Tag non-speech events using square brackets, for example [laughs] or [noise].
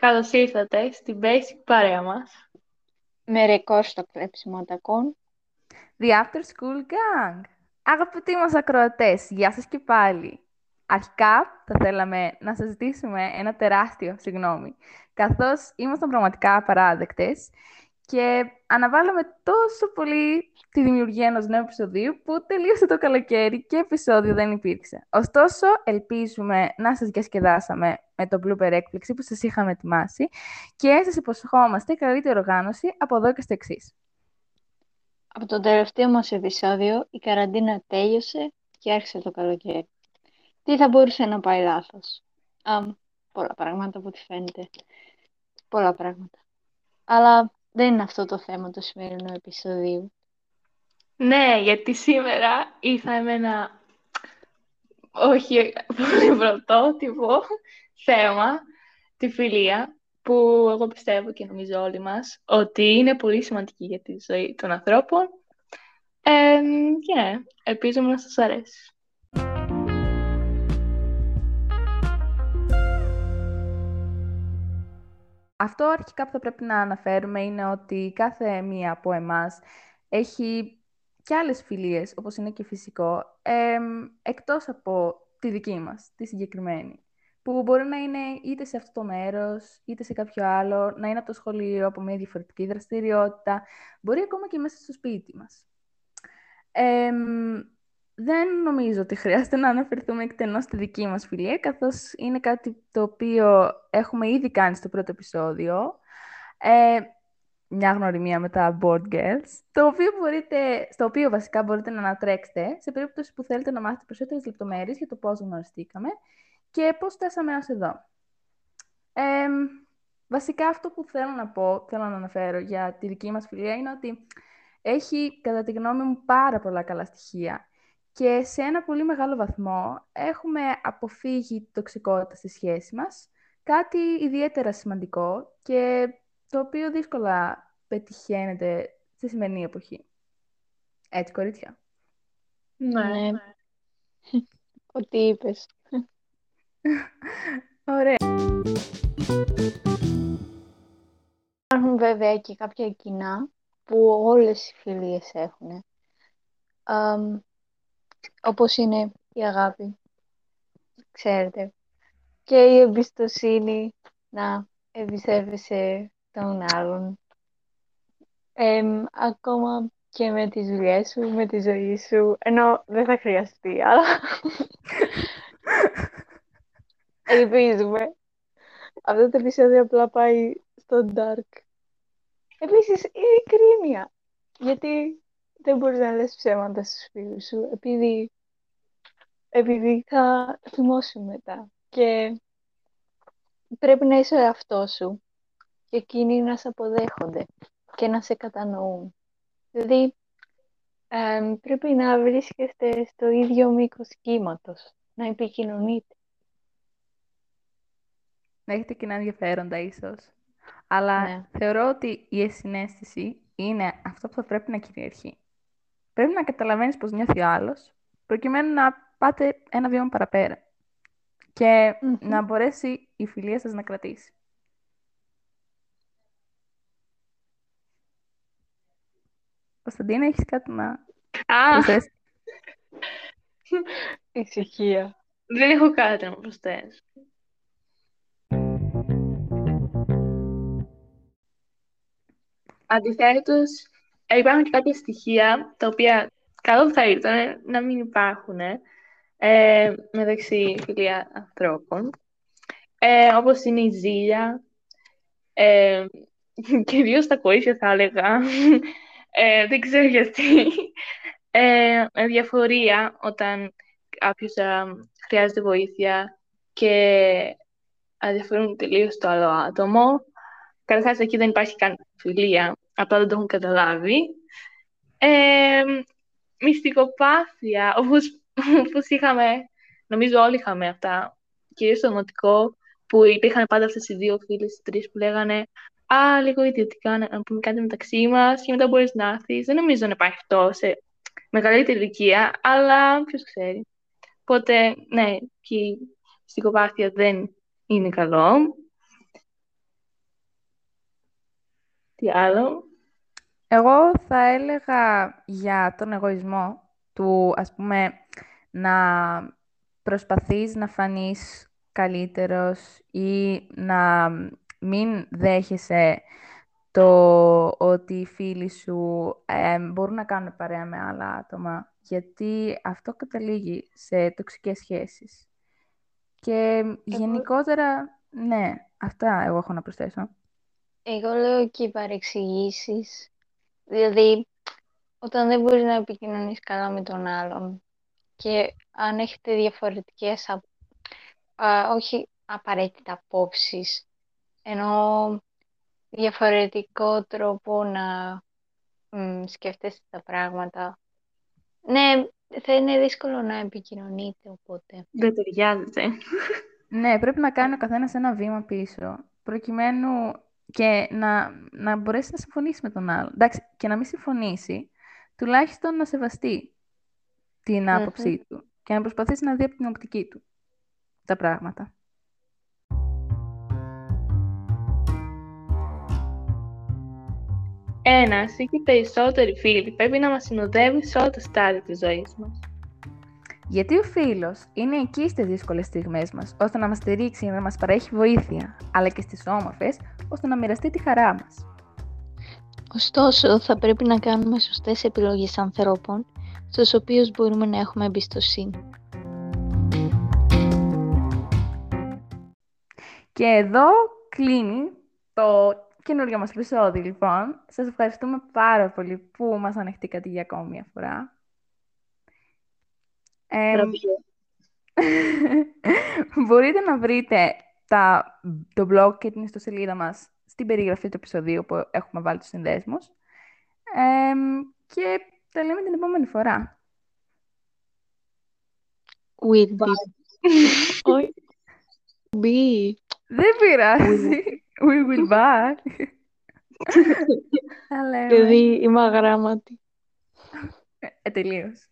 Καλώς ήρθατε στην Basic παρέα μας. Με ρεκόρ στο κλέψιμο τακών. The After School Gang. Αγαπητοί μας ακροατές, γεια σας και πάλι. Αρχικά θα θέλαμε να σας ζητήσουμε ένα τεράστιο συγγνώμη, καθώς ήμασταν πραγματικά απαράδεκτες και αναβάλαμε τόσο πολύ τη δημιουργία ενός νέου επεισοδίου που τελείωσε το καλοκαίρι και επεισόδιο δεν υπήρξε. Ωστόσο, ελπίζουμε να σας διασκεδάσαμε με το blooper έκπληξη που σας είχαμε ετοιμάσει και σας υποσχόμαστε καλύτερη οργάνωση από εδώ και στο εξής. Από το τελευταίο μας επεισόδιο η καραντίνα τέλειωσε και άρχισε το καλοκαίρι. Τι θα μπορούσε να πάει λάθος; Um, πολλά πράγματα από ό,τι φαίνεται. Πολλά πράγματα. Αλλά δεν είναι αυτό το θέμα του σημερινού επεισοδίου. Ναι, γιατί σήμερα ήρθα με ένα όχι πολύ πρωτότυπο θέμα, τη φιλία, που εγώ πιστεύω και νομίζω όλοι μας ότι είναι πολύ σημαντική για τη ζωή των ανθρώπων. Ε, και ναι, ελπίζουμε να σας αρέσει. Αυτό αρχικά που θα πρέπει να αναφέρουμε είναι ότι κάθε μία από εμάς έχει και άλλες φιλίες, όπως είναι και φυσικό, ε, εκτός από τη δική μας, τη συγκεκριμένη. Που μπορεί να είναι είτε σε αυτό το μέρος, είτε σε κάποιο άλλο, να είναι από το σχολείο, από μια διαφορετική δραστηριότητα, μπορεί ακόμα και μέσα στο σπίτι μας. Ε, δεν νομίζω ότι χρειάζεται να αναφερθούμε εκτενώς στη δική μας φιλία, καθώς είναι κάτι το οποίο έχουμε ήδη κάνει στο πρώτο επεισόδιο. Ε, μια γνωριμία με τα board girls, το οποίο μπορείτε, στο οποίο βασικά μπορείτε να ανατρέξετε σε περίπτωση που θέλετε να μάθετε περισσότερες λεπτομέρειες για το πώς γνωριστήκαμε και πώς φτάσαμε έως εδώ. Ε, βασικά αυτό που θέλω να πω, θέλω να αναφέρω για τη δική μας φιλία είναι ότι έχει, κατά τη γνώμη μου, πάρα πολλά καλά στοιχεία και σε ένα πολύ μεγάλο βαθμό έχουμε αποφύγει τη τοξικότητα στη σχέση μας, κάτι ιδιαίτερα σημαντικό και το οποίο δύσκολα πετυχαίνεται στη σημερινή εποχή. Έτσι, κορίτσια; Ναι. ναι. [laughs] Ό,τι είπες. [laughs] Ωραία. Υπάρχουν βέβαια και κάποια κοινά που όλες οι φιλίες έχουν όπως είναι η αγάπη, ξέρετε, και η εμπιστοσύνη να εμπιστεύεσαι τον άλλον. ακόμα και με τις δουλειές σου, με τη ζωή σου, ενώ δεν θα χρειαστεί, αλλά [laughs] ελπίζουμε. Αυτό το επεισόδιο απλά πάει στο dark. Επίσης, ειλικρίνεια, γιατί δεν μπορείς να λες ψέματα στους φίλους σου, επειδή, επειδή θα θυμώσουν μετά. Και πρέπει να είσαι ο εαυτός σου και εκείνοι να σε αποδέχονται και να σε κατανοούν. Δηλαδή, πρέπει να βρίσκεστε στο ίδιο μήκος κύματος, να επικοινωνείτε. Να έχετε κοινά ενδιαφέροντα ίσως. Αλλά ναι. θεωρώ ότι η εσυναίσθηση είναι αυτό που θα πρέπει να κυριαρχεί πρέπει να καταλαβαίνεις πώ νιώθει ο άλλος, προκειμένου να πάτε ένα βήμα παραπέρα και να μπορέσει η φιλία σας να κρατήσει. Κωνσταντίνα, έχεις κάτι να προσθέσεις; [laughs] Ησυχία. Δεν έχω κάτι να προσθέσω. Αντιθέτως, υπάρχουν και κάποια στοιχεία τα οποία καλό θα ήταν να μην υπάρχουν ε, μεταξύ φιλία ανθρώπων. Ε, όπως είναι η ζήλια, ε, κυρίως τα κορίτσια θα έλεγα, ε, δεν ξέρω γιατί, ε, διαφορία όταν κάποιος ε, χρειάζεται βοήθεια και αδιαφορούν τελείως το άλλο άτομο. Καταρχάς εκεί δεν υπάρχει καν φιλία απλά δεν το έχουν καταλάβει. Ε, μυστικοπάθεια, όπως, όπως είχαμε, νομίζω όλοι είχαμε αυτά, κυρίως στο δημοτικό, που υπήρχαν πάντα αυτές οι δύο φίλες, οι τρεις που λέγανε «Α, λίγο ιδιωτικά να πούμε κάτι μεταξύ μας και μετά μπορείς να έρθεις». Δεν νομίζω να υπάρχει αυτό σε μεγαλύτερη ηλικία, αλλά ποιος ξέρει. Οπότε, ναι, και η μυστικοπάθεια δεν είναι καλό. Τι άλλο; Εγώ θα έλεγα για τον εγωισμό του, ας πούμε, να προσπαθείς να φανείς καλύτερος ή να μην δέχεσαι το ότι οι φίλοι σου ε, μπορούν να κάνουν παρέα με άλλα άτομα, γιατί αυτό καταλήγει σε τοξικές σχέσεις. Και γενικότερα, ναι, αυτά εγώ έχω να προσθέσω. Εγώ λέω και οι παρεξηγήσεις. Δηλαδή, όταν δεν μπορείς να επικοινωνείς καλά με τον άλλον και αν έχετε διαφορετικές, α, α, όχι απαραίτητα απόψεις, ενώ διαφορετικό τρόπο να μ, σκέφτεστε τα πράγματα. Ναι, θα είναι δύσκολο να επικοινωνείτε, οπότε. Δεν ταιριάζεται. Ναι, πρέπει να κάνει ο καθένας ένα βήμα πίσω, προκειμένου και να, να μπορέσει να συμφωνήσει με τον άλλον. Εντάξει, και να μην συμφωνήσει, τουλάχιστον να σεβαστεί την άποψή του και να προσπαθήσει να δει από την οπτική του τα πράγματα. Ένας ή και περισσότεροι φίλοι πρέπει να μας συνοδεύει σε όλα τα στάδια της ζωής μας. Γιατί ο φίλος είναι εκεί στις δύσκολες στιγμές μας, ώστε να μας στηρίξει και να μας παρέχει βοήθεια, αλλά και στις όμορφες, ώστε να μοιραστεί τη χαρά μας. Ωστόσο, θα πρέπει να κάνουμε σωστές επιλογές ανθρώπων, στους οποίους μπορούμε να έχουμε εμπιστοσύνη. Και εδώ κλείνει το καινούργιο μας επεισόδιο, λοιπόν. Σας ευχαριστούμε πάρα πολύ που μας ανεχτήκατε για ακόμη μια φορά. Ε, Μπράβο. [laughs] μπορείτε να βρείτε τα, το blog και την ιστοσελίδα μας στην περιγραφή του επεισοδίου που έχουμε βάλει τους συνδέσμους. Ε, και τα λέμε την επόμενη φορά. Will be. Όχι. [laughs] Be. Δεν πειράζει. [laughs] We will back. [laughs] Τα λέμε. Δηλαδή, είμαι αγράμματη. Ε, τελείως.